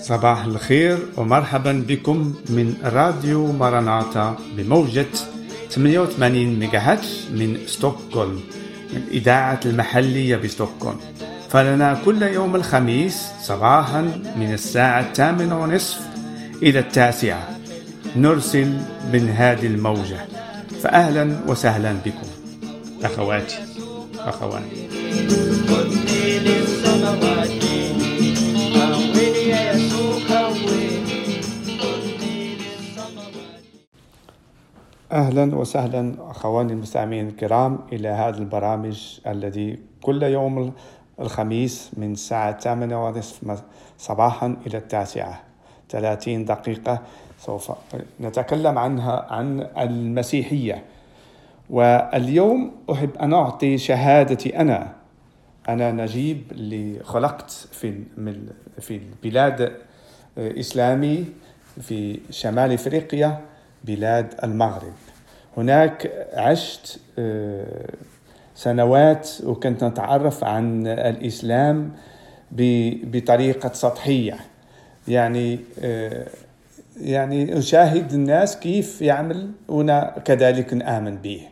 صباح الخير ومرحبا بكم من راديو ماراناتا بموجة 88 ميجاهاتش من ستوكهولم الإذاعة المحلية بستوكهولم. فلنا كل يوم الخميس صباحا من الساعة الثامنة ونصف إلى التاسعة. نرسل من هذه الموجة. فأهلا وسهلا بكم. أخواتي أخواني. أهلا وسهلا أخواني المستمعين الكرام إلى هذا البرامج الذي كل يوم الخميس من الساعة الثامنة ونصف صباحا إلى التاسعة. 30 دقيقة سوف نتكلم عنها عن المسيحية. واليوم أحب أن أعطي شهادتي أنا. أنا نجيب اللي خلقت في في البلاد إسلامي في شمال إفريقيا. بلاد المغرب. هناك عشت آه، سنوات وكنت نتعرف عن الإسلام بطريقة سطحية. يعني آه، يعني أشاهد الناس كيف يعمل وأنا كذلك نآمن به.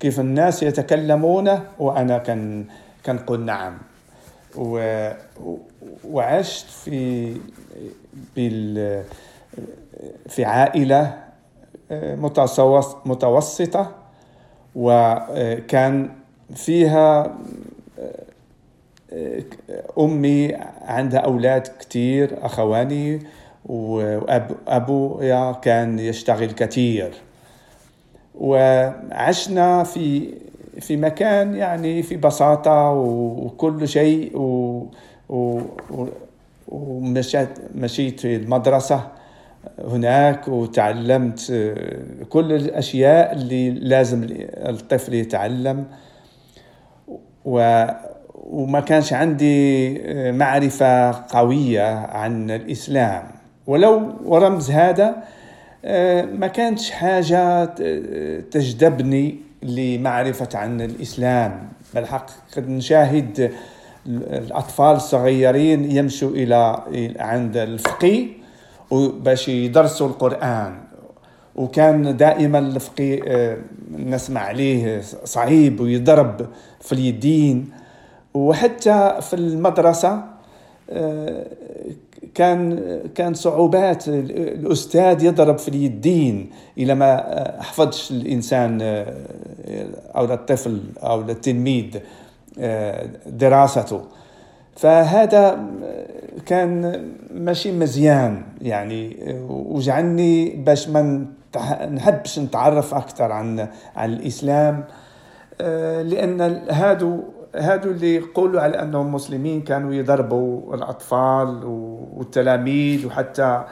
كيف الناس يتكلمون وأنا كان كنقول نعم. و وعشت في بال في عائلة متوسطة وكان فيها أمي عندها أولاد كتير أخواني وأبويا كان يشتغل كثير وعشنا في في مكان يعني في بساطة وكل شيء ومشيت مشيت في المدرسة. هناك وتعلمت آه، كل الأشياء اللي لازم الطفل يتعلم. و وما كانش عندي آه، معرفة قوية عن الإسلام. ولو ورمز هذا آه، ما كانتش حاجة تجذبني لمعرفة عن الإسلام. بالحق قد نشاهد الأطفال الصغيرين يمشوا إلى عند الفقيه باش يدرسوا القرآن. وكان دائما الفقيه آه، نسمع عليه صعيب ويضرب في اليدين. وحتى في المدرسة آه، كان كان صعوبات الأستاذ يضرب في اليدين إلى ما حفظش الإنسان أو الطفل أو التلميذ دراسته. فهذا كان ماشي مزيان يعني وجعلني باش ما نحبش نتعرف أكثر عن عن الإسلام لأن هادو هادو اللي يقولوا على أنهم مسلمين كانوا يضربوا الأطفال والتلاميذ وحتى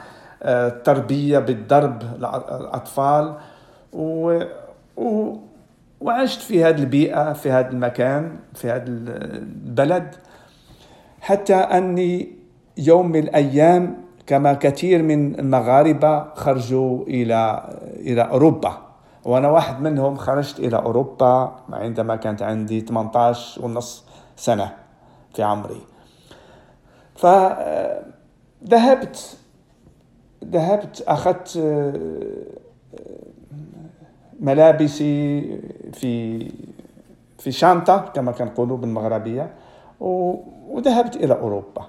آه، التربية بالضرب الأطفال و, و وعشت في هذه البيئة في هذا المكان في هذا البلد. حتى أني يوم من الأيام كما كثير من المغاربة خرجوا إلى إلى أوروبا. وأنا واحد منهم خرجت إلى أوروبا عندما كانت عندي 18 ونص سنة في عمري. فذهبت ذهبت أخذت ملابسي في في شنطه كما كنقولوا بالمغربية. وذهبت إلى أوروبا.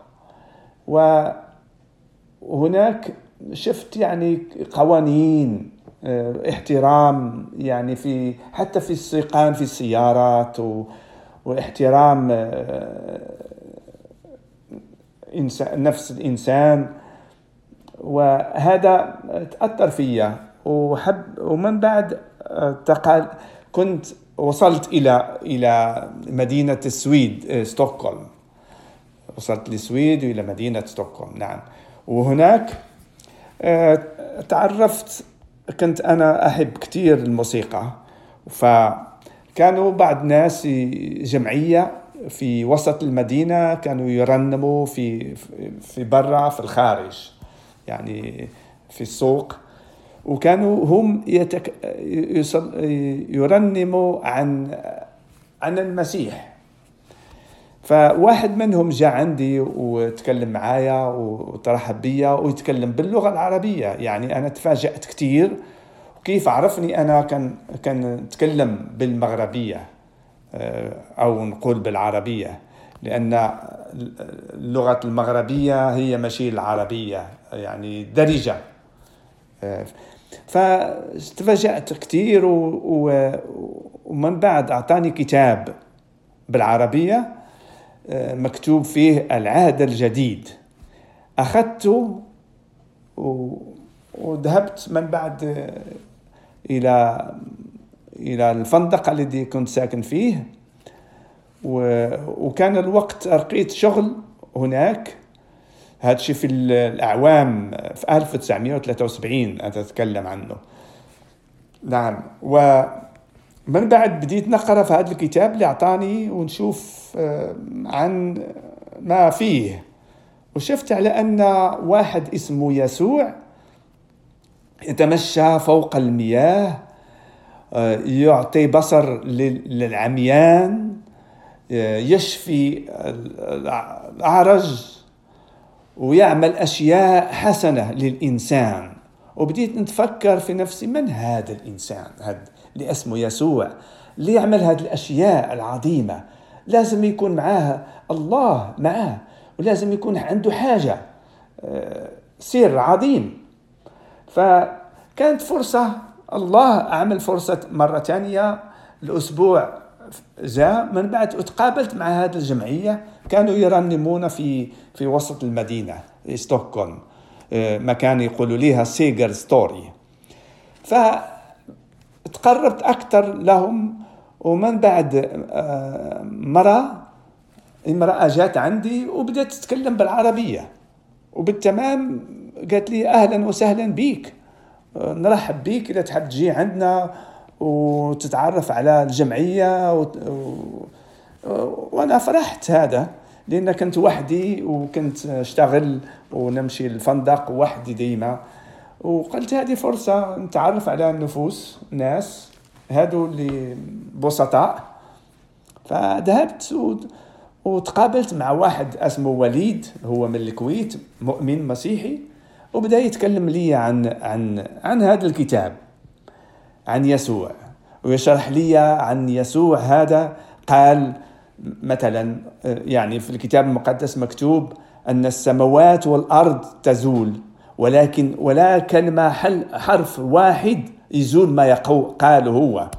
وهناك شفت يعني قوانين آه، احترام يعني في حتى في السيقان في السيارات و واحترام آه، نفس الإنسان. وهذا تأثر فيا. وحب ومن بعد آه، تقال كنت وصلت إلى إلى مدينة السويد ستوكهولم. وصلت للسويد وإلى مدينة ستوكهولم. نعم. وهناك تعرفت كنت أنا أحب كثير الموسيقى. فكانوا بعض ناس جمعية في وسط المدينة كانوا يرنموا في في برا في الخارج يعني في السوق. وكانوا هم يتك... يرنموا عن عن المسيح. فواحد منهم جاء عندي وتكلم معايا وترحب بيا ويتكلم باللغة العربية. يعني أنا تفاجأت كثير كيف عرفني؟ أنا كان كان نتكلم بالمغربية آه، أو نقول بالعربية لأن اللغة المغربية هي ماشي العربية يعني درجة. آه، فتفاجأت كثير ومن بعد أعطاني كتاب بالعربية. آه، مكتوب فيه العهد الجديد. أخذته وذهبت من بعد آه، إلى إلى الفندق الذي كنت ساكن فيه. وكان الوقت لقيت شغل هناك. هذا الشيء في الأعوام في 1973 أتكلم عنه. نعم. و من بعد بديت نقرأ في هذا الكتاب اللي أعطاني ونشوف آه، عن ما فيه. وشفت على أن واحد اسمه يسوع يتمشى فوق المياه آه، يعطي بصر للعميان آه، يشفي الأعرج ويعمل أشياء حسنة للإنسان. وبديت نتفكر في نفسي من هذا الإنسان؟ هذا اللي اسمه يسوع اللي يعمل هذه الأشياء العظيمة. لازم يكون معاه الله معاه ولازم يكون عنده حاجة آه، سر عظيم. فكانت فرصة الله عمل فرصة مرة ثانية الأسبوع جاء من بعد تقابلت مع هذه الجمعية كانوا يرنمون في في وسط المدينة ستوكهولم آه، مكان يقولوا ليها Sergels torg ف تقربت أكثر لهم ومن بعد آه، مرة امرأة جات عندي وبدأت تتكلم بالعربية. وبالتمام قالت لي أهلا وسهلا بيك. نرحب بيك إذا تحب تجي عندنا وتتعرف على الجمعية و... وأنا فرحت هذا لأن كنت وحدي وكنت أشتغل ونمشي الفندق وحدي ديما وقلت هذه فرصة نتعرف على النفوس ناس هادو اللي بسطاء فذهبت وتقابلت مع واحد اسمه وليد هو من الكويت مؤمن مسيحي وبدا يتكلم لي عن عن عن هذا الكتاب عن يسوع. ويشرح لي عن يسوع هذا قال مثلا يعني في الكتاب المقدس مكتوب أن السماوات والأرض تزول. ولكن ولا كلمة حرف واحد يزول ما يقو قاله هو.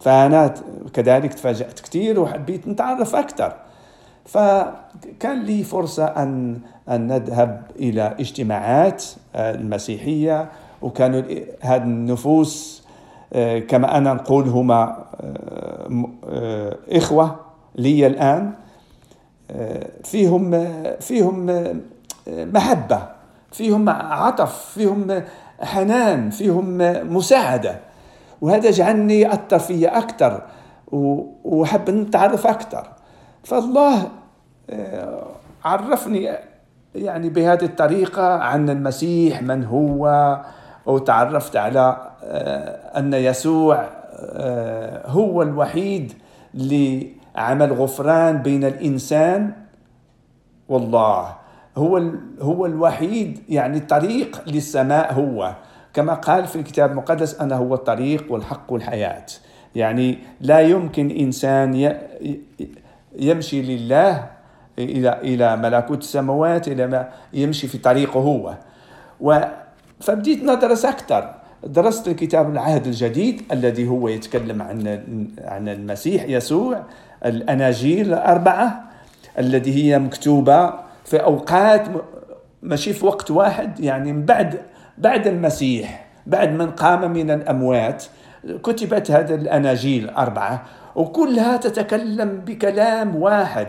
فأنا كذلك تفاجأت كثير وحبيت نتعرف أكثر فكان لي فرصة أن أن نذهب إلى اجتماعات آه، المسيحية وكانوا هذه النفوس آه، كما أنا نقول هما آه، إخوة لي الآن فيهم فيهم محبة. فيهم عطف فيهم حنان فيهم مساعدة. وهذا جعلني أثر فيا أكثر وحب نتعرف أكثر. فالله آه، عرفني يعني بهذه الطريقة عن المسيح من هو. وتعرفت على آه، أن يسوع آه، هو الوحيد اللي عمل غفران بين الإنسان والله. هو هو الوحيد يعني الطريق للسماء هو. كما قال في الكتاب المقدس أنا هو الطريق والحق والحياة. يعني لا يمكن إنسان يمشي لله إلى إلى ملكوت السماوات إلى ما يمشي في طريقه هو. و فبديت ندرس أكثر. درست الكتاب العهد الجديد الذي هو يتكلم عن عن المسيح يسوع الأناجيل الأربعة التي هي مكتوبة في أوقات ماشي في وقت واحد يعني بعد بعد المسيح بعد من قام من الأموات كتبت هذه الأناجيل الاربعه وكلها تتكلم بكلام واحد.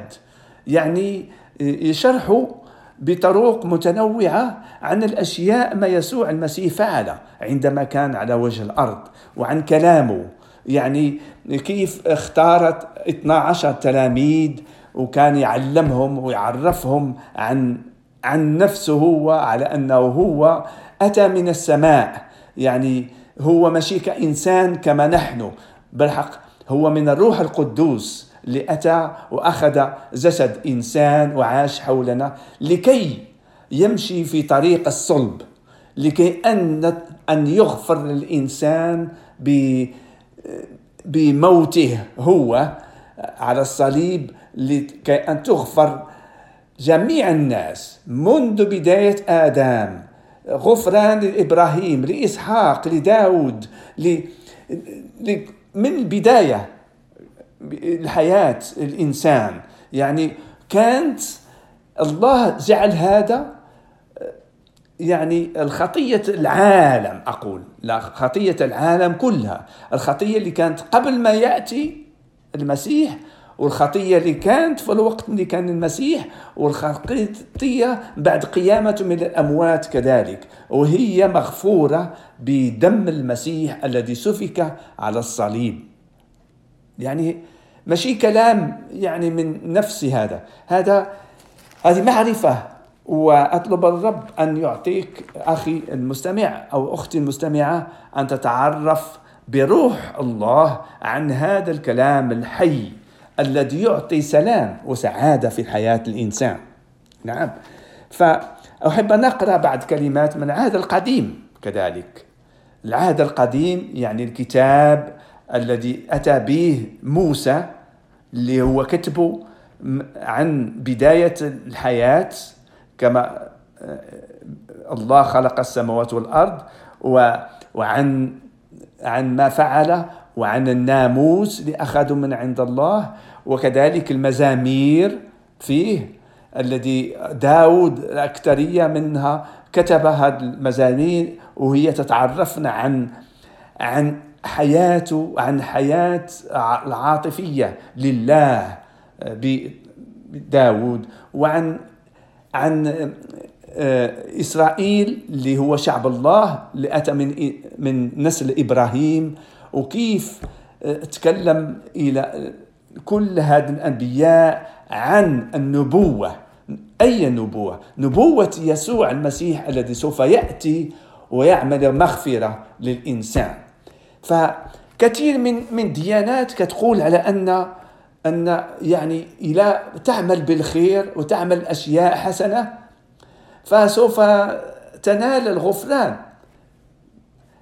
يعني يشرحوا بطرق متنوعة عن الأشياء ما يسوع المسيح فعل عندما كان على وجه الأرض وعن كلامه. يعني كيف اختارت 12 تلاميذ وكان يعلمهم ويعرفهم عن عن نفسه هو على أنه هو أتى من السماء. يعني هو ماشي كإنسان كما نحن. بالحق هو من الروح القدوس اللي أتى وأخذ جسد إنسان وعاش حولنا لكي يمشي في طريق الصلب لكي أن أن يغفر للإنسان بموته هو على الصليب لكي أن تغفر جميع الناس منذ بداية آدم غفران لإبراهيم لإسحاق لداود من البداية الحياة الإنسان. يعني كانت الله جعل هذا يعني الخطية العالم أقول لا خطية العالم كلها. الخطية اللي كانت قبل ما يأتي المسيح والخطية اللي كانت في الوقت اللي كان المسيح والخطية بعد قيامته من الأموات كذلك. وهي مغفورة بدم المسيح الذي سفك على الصليب. يعني ماشي كلام يعني من نفسي هذا. هذا هذه معرفة وأطلب الرب أن يعطيك أخي المستمع أو أختي المستمعة أن تتعرف بروح الله عن هذا الكلام الحي. الذي يعطي سلام وسعادة في حياة الإنسان. نعم. فأحب أن أقرأ بعض كلمات من العهد القديم كذلك. العهد القديم يعني الكتاب الذي أتى به موسى اللي هو كتبه عن بداية الحياة كما آه، الله خلق السماوات والأرض وعن عن ما فعل وعن الناموس اللي أخذوا من عند الله وكذلك المزامير فيه الذي داود الأكثرية منها كتب هذه المزامير وهي تتعرفنا عن عن حياته عن حياة العاطفية لله بداود. وعن عن آه، إسرائيل اللي هو شعب الله اللي أتى من من نسل إبراهيم. وكيف آه، تكلم إلى كل هذه الأنبياء عن النبوة. أي نبوة؟ نبوة يسوع المسيح الذي سوف يأتي ويعمل مغفرة للإنسان. فكثير من من ديانات كتقول على أن أن يعني إلى تعمل بالخير وتعمل أشياء حسنة فسوف تنال الغفران.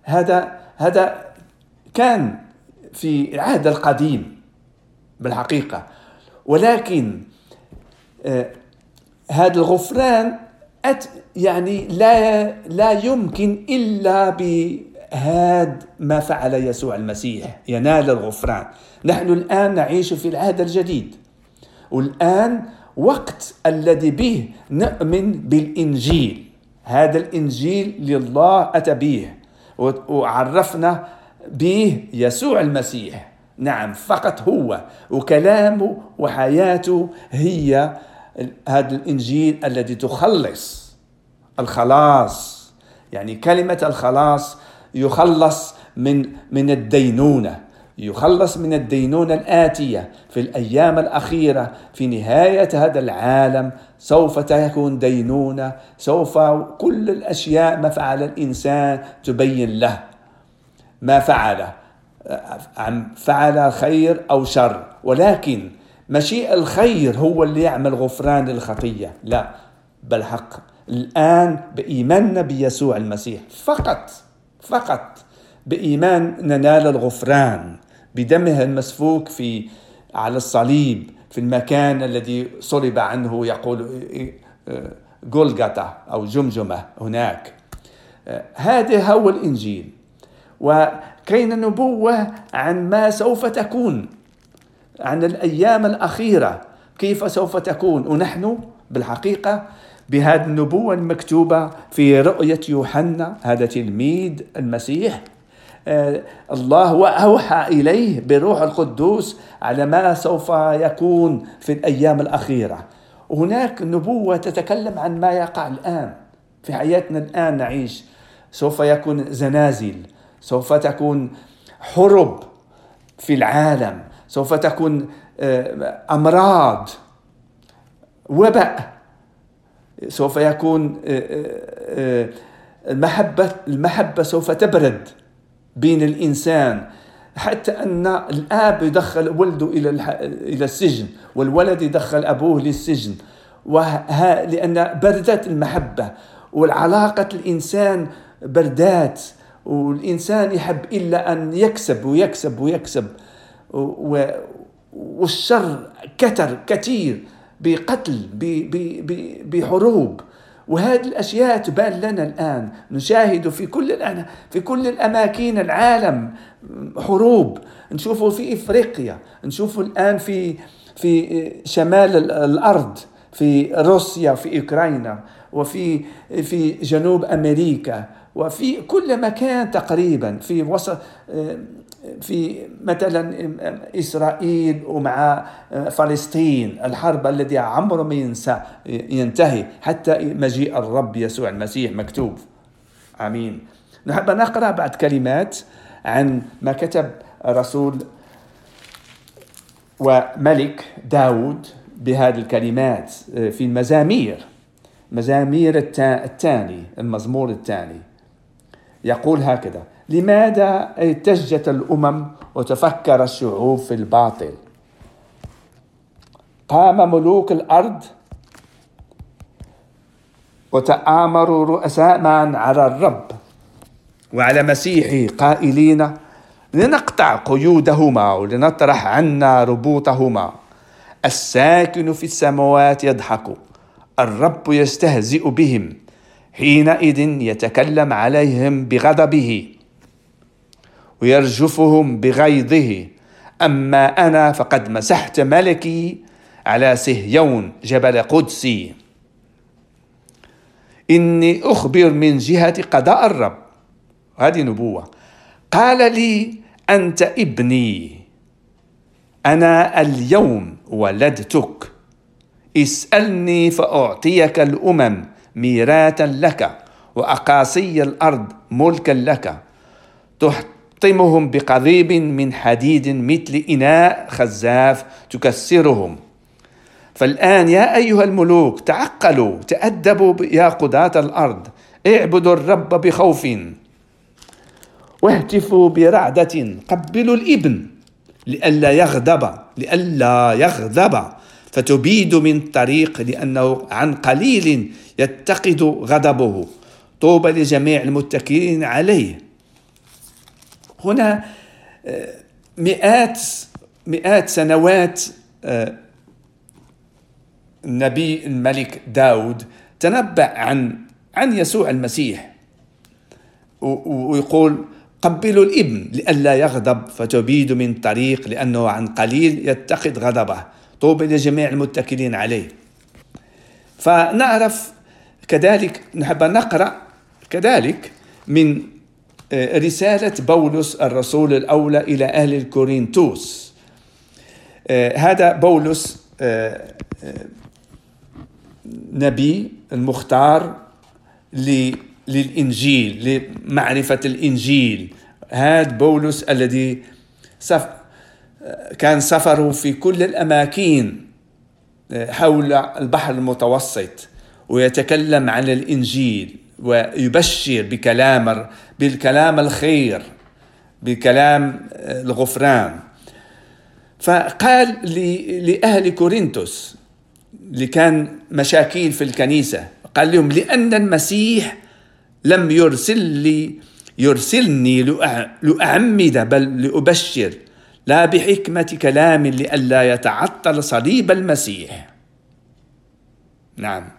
هذا هذا كان في العهد القديم. بالحقيقة. ولكن آه هذا الغفران أت يعني لا لا يمكن إلا بهذا ما فعل يسوع المسيح. ينال الغفران. نحن الآن نعيش في العهد الجديد. والآن وقت الذي به نؤمن بالإنجيل. هذا الإنجيل لله أتى به وعرفنا به يسوع المسيح. نعم فقط هو. وكلامه وحياته هي هذا الإنجيل الذي تخلص الخلاص. يعني كلمة الخلاص يخلص من من الدينونة. يخلص من الدينونة الآتية في الأيام الأخيرة. في نهاية هذا العالم سوف تكون دينونة. سوف كل الأشياء ما فعل الإنسان تبين له. ما فعل فعل خير أو شر. ولكن مشيء الخير هو اللي يعمل غفران للخطية. لا بل حق. الآن بإيماننا بيسوع المسيح. فقط فقط بإيمان ننال الغفران بدمه المسفوك في على الصليب في المكان الذي صلب عنه يقول جولجاتا أو جمجمة هناك. هذا هو الإنجيل. وكاين نبوة عن ما سوف تكون عن الأيام الأخيرة كيف سوف تكون؟ ونحن بالحقيقة بهذه النبوة المكتوبة في رؤية يوحنا هذا تلميذ المسيح. آه، الله أوحى إليه بروح القدوس على ما سوف يكون في الأيام الأخيرة. هناك نبوة تتكلم عن ما يقع الآن في حياتنا الآن نعيش. سوف يكون زنازل سوف تكون حرب في العالم سوف تكون آه، أمراض وباء سوف يكون آه، المحبة المحبة سوف تبرد بين الإنسان. حتى أن الآب يدخل ولده إلى إلى السجن والولد يدخل أبوه للسجن. وها لأن بردت المحبة والعلاقة الإنسان بردات. والإنسان يحب إلا أن يكسب ويكسب ويكسب. والشر كتر كثير بقتل بحروب. وهذه الأشياء تبان لنا الآن. نشاهد في كل في كل الأماكن العالم حروب. نشوفه في إفريقيا. نشوفه الآن في في شمال الأرض في روسيا في أوكرانيا وفي في جنوب أمريكا. وفي كل مكان تقريبا في وسط في مثلا إسرائيل ومع فلسطين الحرب التي عمره ما ينتهي حتى مجيء الرب يسوع المسيح مكتوب. آمين. نحب نقرأ بعض كلمات عن ما كتب رسول وملك داود بهذه الكلمات في المزامير. مزامير الثاني المزمور الثاني يقول هكذا لماذا اتجت الأمم وتفكر الشعوب في الباطل؟ قام ملوك الأرض وتآمروا رؤساء على الرب وعلى مسيحه قائلين لنقطع قيودهما ولنطرح عنا ربوطهما. الساكن في السماوات يضحك. الرب يستهزئ بهم. حينئذ يتكلم عليهم بغضبه ويرجفهم بغيظه. أما أنا فقد مسحت ملكي على سهيون جبل قدسي. إني أخبر من جهة قضاء الرب. هذه نبوة. قال لي أنت ابني. أنا اليوم ولدتك. اسألني فأعطيك الأمم. ميراثا لك وأقاصي الأرض ملكا لك. تحطمهم بقضيب من حديد مثل إناء خزاف تكسرهم. فالآن يا أيها الملوك تعقلوا تأدبوا يا قضاة الأرض. اعبدوا الرب بخوف. واهتفوا برعدة. قبلوا الإبن لئلا يغضب لئلا يغضب. فتبيد من طريق لأنه عن قليل يتقد غضبه. طوبى لجميع المتكئين عليه. هنا آه، مئات مئات سنوات آه، النبي الملك داود تنبأ عن عن يسوع المسيح. ويقول قبلوا الإبن لئلا يغضب فتبيد من طريق لأنه عن قليل يتقد غضبه. طوبى لجميع المتكلين عليه. فنعرف كذلك نحب نقرأ كذلك من آه، رسالة بولس الرسول الأولى إلى أهل الكورنثوس. آه، هذا بولس آه، نبي المختار للإنجيل لمعرفة الإنجيل. هذا بولس الذي كان سفره في كل الأماكن حول البحر المتوسط ويتكلم عن الإنجيل ويبشر بكلام بالكلام الخير بكلام الغفران. فقال لأهل كورنثوس اللي كان مشاكين في الكنيسة قال لهم لأن المسيح لم يرسل لي يرسلني لأعمد بل لأبشر لا بحكمة كلام لئلا يتعطل صليب المسيح. نعم.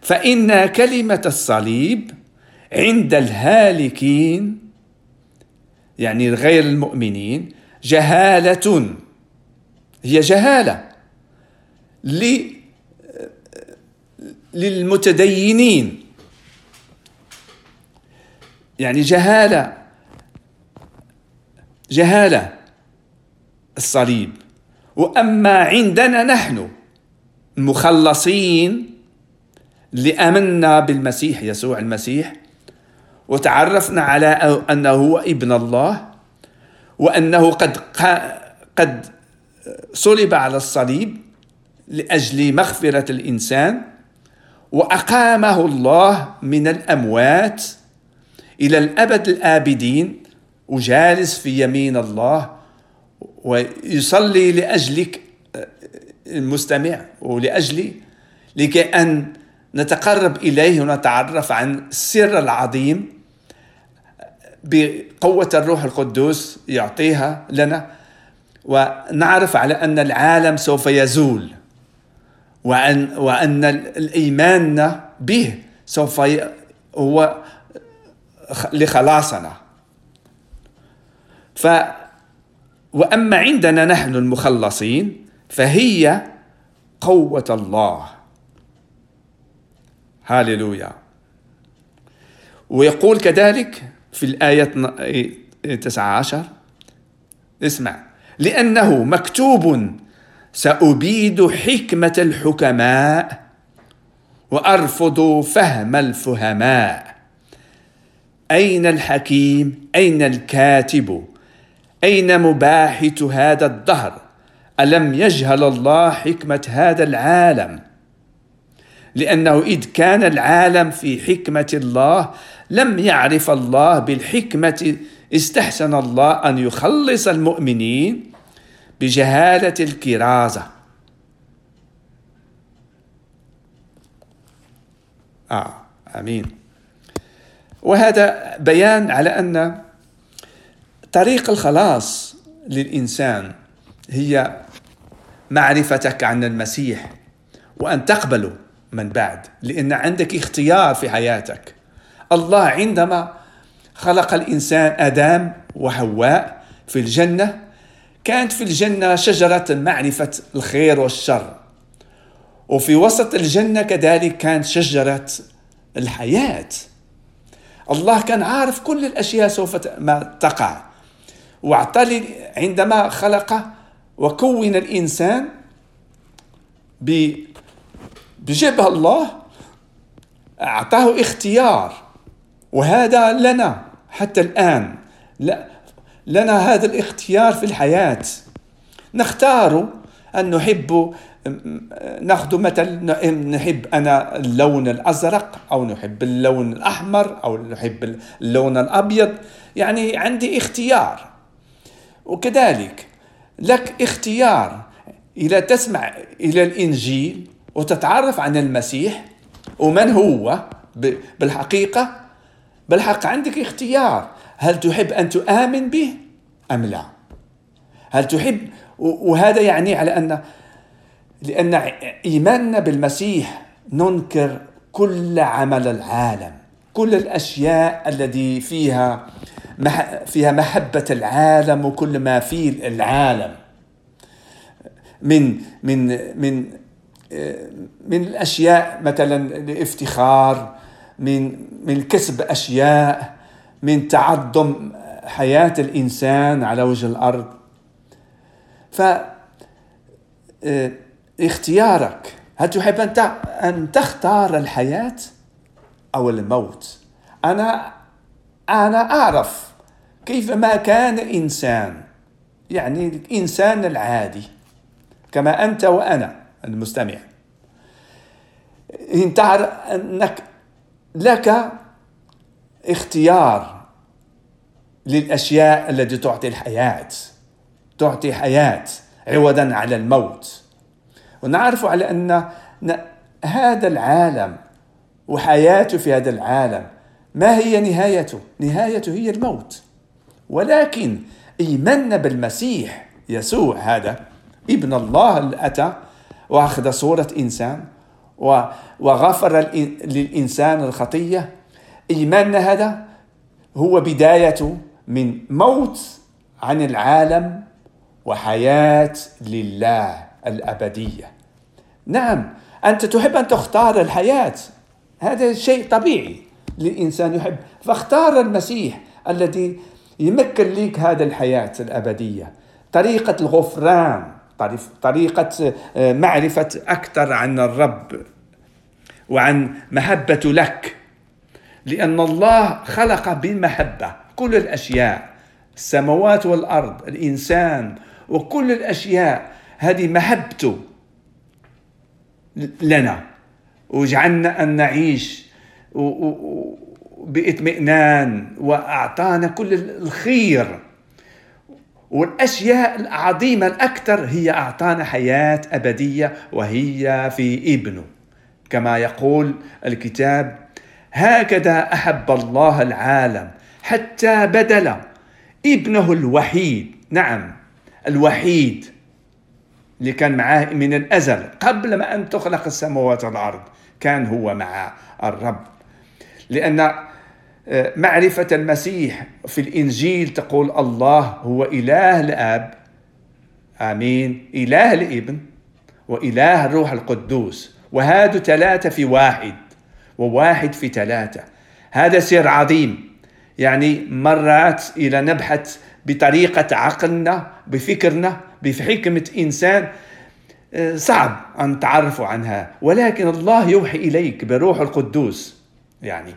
فإن كلمة الصليب عند الهالكين يعني غير المؤمنين جهالة. هي جهالة للمتدينين. يعني جهالة. جهالة. الصليب. وأما عندنا نحن المخلصين اللي آمنا بالمسيح يسوع المسيح وتعرفنا على أنه هو ابن الله وأنه قد قد صلب على الصليب لأجل مغفرة الإنسان وأقامه الله من الأموات إلى الأبد الآبدين وجالس في يمين الله ويصلي لأجلك المستمع ولأجلي لكي أن نتقرب إليه ونتعرف عن السر العظيم بقوة الروح القدوس يعطيها لنا ونعرف على أن العالم سوف يزول وأن وأن الإيمان به سوف هو لخلاصنا. ف وأما عندنا نحن المخلصين فهي قوة الله. هاليلويا. ويقول كذلك في الآية 19 اسمع لأنه مكتوب سأبيد حكمة الحكماء وأرفض فهم الفهماء. أين الحكيم؟ أين الكاتب؟ أين مباحث هذا الدهر؟ ألم يجهل الله حكمة هذا العالم؟ لأنه إذ كان العالم في حكمة الله لم يعرف الله بالحكمة استحسن الله أن يخلص المؤمنين بجهالة الكرازة. آه آمين. وهذا بيان على أن طريق الخلاص للإنسان هي معرفتك عن المسيح وأن تقبله من بعد لأن عندك اختيار في حياتك. الله عندما خلق الإنسان آدم وحواء في الجنة كانت في الجنة شجرة معرفة الخير والشر. وفي وسط الجنة كذلك كانت شجرة الحياة. الله كان عارف كل الأشياء سوف ما تقع. واعطى عندما خلق وكون الإنسان بجبه الله أعطاه اختيار وهذا لنا حتى الآن. لا لنا هذا الاختيار في الحياة. نختار أن نحب نأخذ مثل نحب أنا اللون الأزرق أو نحب اللون الأحمر أو نحب اللون الأبيض. يعني عندي اختيار. وكذلك لك اختيار إذا تسمع إلى الإنجيل وتتعرف عن المسيح ومن هو بالحقيقة بالحق عندك اختيار. هل تحب أن تؤمن به أم لا؟ هل تحب وهذا يعني على أن لأن إيماننا بالمسيح ننكر كل عمل العالم كل الأشياء التي فيها فيها محبة العالم وكل ما في العالم. من من من من الأشياء مثلا الافتخار من من كسب أشياء من تعظم حياة الإنسان على وجه الأرض. ف آه، اختيارك. هل تحب أن أن تختار الحياة أو الموت؟ أنا أنا أعرف كيف ما كان إنسان يعني الإنسان العادي كما أنت وأنا المستمع. إن تعرف أنك لك اختيار للأشياء التي تعطي الحياة تعطي حياة عوضا على الموت. ونعرف على أن هذا العالم وحياته في هذا العالم ما هي نهايته؟ نهايته هي الموت. ولكن إيماننا بالمسيح يسوع هذا ابن الله اللي أتى وأخذ صورة إنسان وغفر للإنسان الخطية. إيماننا هذا هو بداية من موت عن العالم وحياة لله الأبدية. نعم أنت تحب أن تختار الحياة. هذا شيء طبيعي. للإنسان يحب. فاختار المسيح الذي يمكن لك هذا الحياة الأبدية. طريقة الغفران طريقة آه، معرفة أكثر عن الرب وعن محبة لك. لأن الله خلق بالمحبة كل الأشياء السماوات والأرض الإنسان وكل الأشياء. هذه محبته لنا. وجعلنا أن نعيش بإطمئنان وأعطانا كل الخير. والأشياء العظيمة الأكثر هي أعطانا حياة أبدية وهي في ابنه. كما يقول الكتاب هكذا أحب الله العالم حتى بدل ابنه الوحيد. نعم الوحيد اللي كان معاه من الأزل قبل ما أن تخلق السماوات والأرض كان هو مع الرب. لأن آه، معرفة المسيح في الإنجيل تقول الله هو إله الآب. آمين. إله الإبن وإله الروح القدوس. وهذا ثلاثة في واحد وواحد في ثلاثة. هذا سر عظيم. يعني مرات إلى نبحث بطريقة عقلنا بفكرنا بحكمة إنسان آه، صعب أن تعرفوا عنها. ولكن الله يوحي إليك بروح القدوس. يعني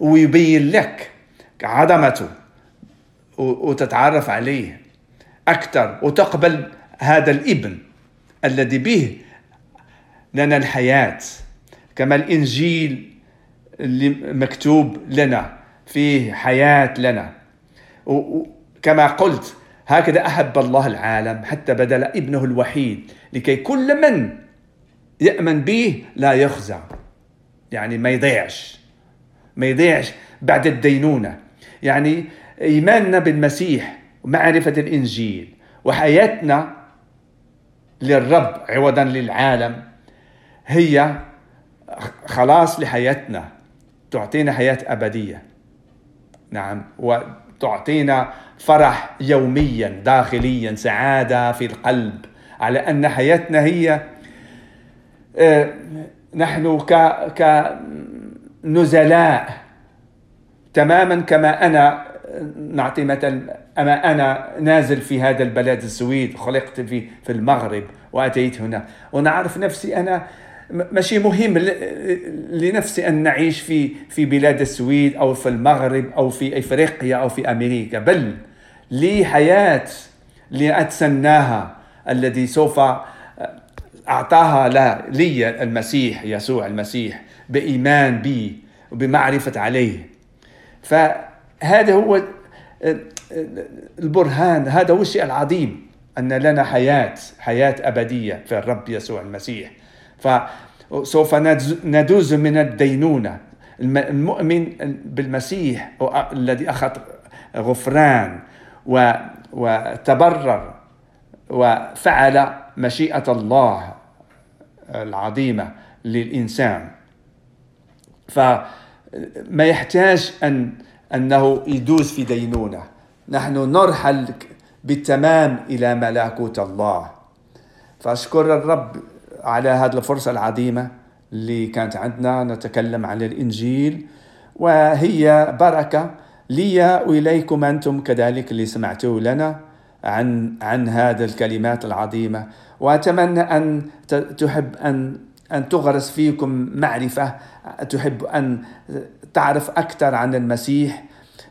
ويبين لك عظمته وتتعرف عليه أكثر وتقبل هذا الابن الذي به لنا الحياة كما الإنجيل اللي مكتوب لنا فيه حياة لنا. كما قلت هكذا أحب الله العالم حتى بدل ابنه الوحيد لكي كل من يأمن به لا يخزى يعني ما يضيعش. ما يضيعش بعد الدينونة. يعني إيماننا بالمسيح ومعرفة الإنجيل وحياتنا للرب عوضا للعالم هي خلاص لحياتنا تعطينا حياة أبدية. نعم وتعطينا فرح يوميا داخليا سعادة في القلب على أن حياتنا هي آه، نحن ك كنزلاء تماما كما أنا نعطي مثل أما أنا نازل في هذا البلد السويد خلقت في في المغرب وأتيت هنا. ونعرف نفسي أنا ماشي مهم لنفسي أن نعيش في في بلاد السويد أو في المغرب أو في إفريقيا أو في أمريكا. بل لي حياة لاتسناها الذي سوف أعطاها لي المسيح يسوع المسيح. بإيمان بي وبمعرفة عليه. فهذا هو البرهان هذا هو الشيء العظيم أن لنا حياة حياة أبدية في الرب يسوع المسيح. فسوف ندوز من الدينونة. المؤمن بالمسيح الذي أخذ غفران وتبرر وفعل مشيئة الله العظيمة للإنسان. فما يحتاج أن أنه يدوز في دينونه. نحن نرحل بالتمام إلى ملكوت الله. فأشكر الرب على هذه الفرصة العظيمة اللي كانت عندنا نتكلم عن الإنجيل وهي بركة لي وإليكم أنتم كذلك اللي سمعتوا لنا عن عن هذه الكلمات العظيمة. وأتمنى أن تحب أن أن تغرس فيكم معرفة تحب أن تعرف أكثر عن المسيح.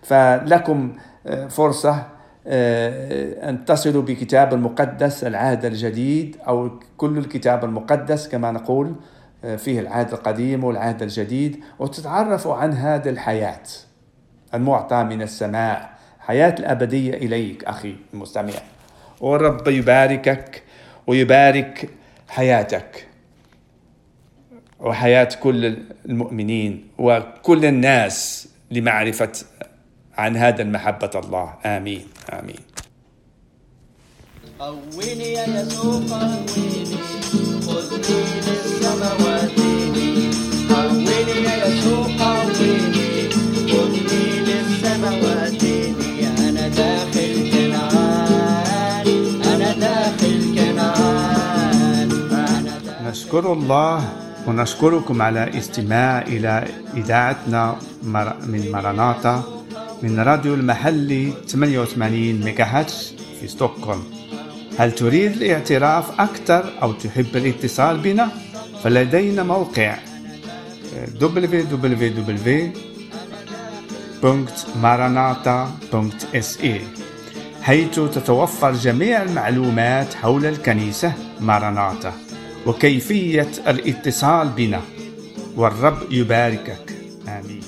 فلكم آه، فرصة آه، أن تصلوا بكتاب المقدس العهد الجديد أو كل الكتاب المقدس كما نقول آه، فيه العهد القديم والعهد الجديد وتتعرفوا عن هذه الحياة المعطى من السماء. حياة الأبدية إليك أخي المستمع. والرب يباركك ويبارك حياتك. وحياة كل المؤمنين وكل الناس لمعرفة عن هذا المحبة الله. آمين. آمين. قويني يا يسوع قويني خذني للسماوات. قويني يا يسوع قويني خذني للسماوات. أنا داخل كنعان أنا داخل كنعان. نشكر الله ونشكركم على استماع إلى إذاعتنا من مراناتا من راديو المحلي 88 ميجاهاتش في ستوكهولم هل تريد الاعتراف أكثر أو تحب الاتصال بنا؟ فلدينا موقع www.maranata.se حيث تتوفر جميع المعلومات حول الكنيسة ماراناتا وكيفية الاتصال بنا والرب يباركك. آمين.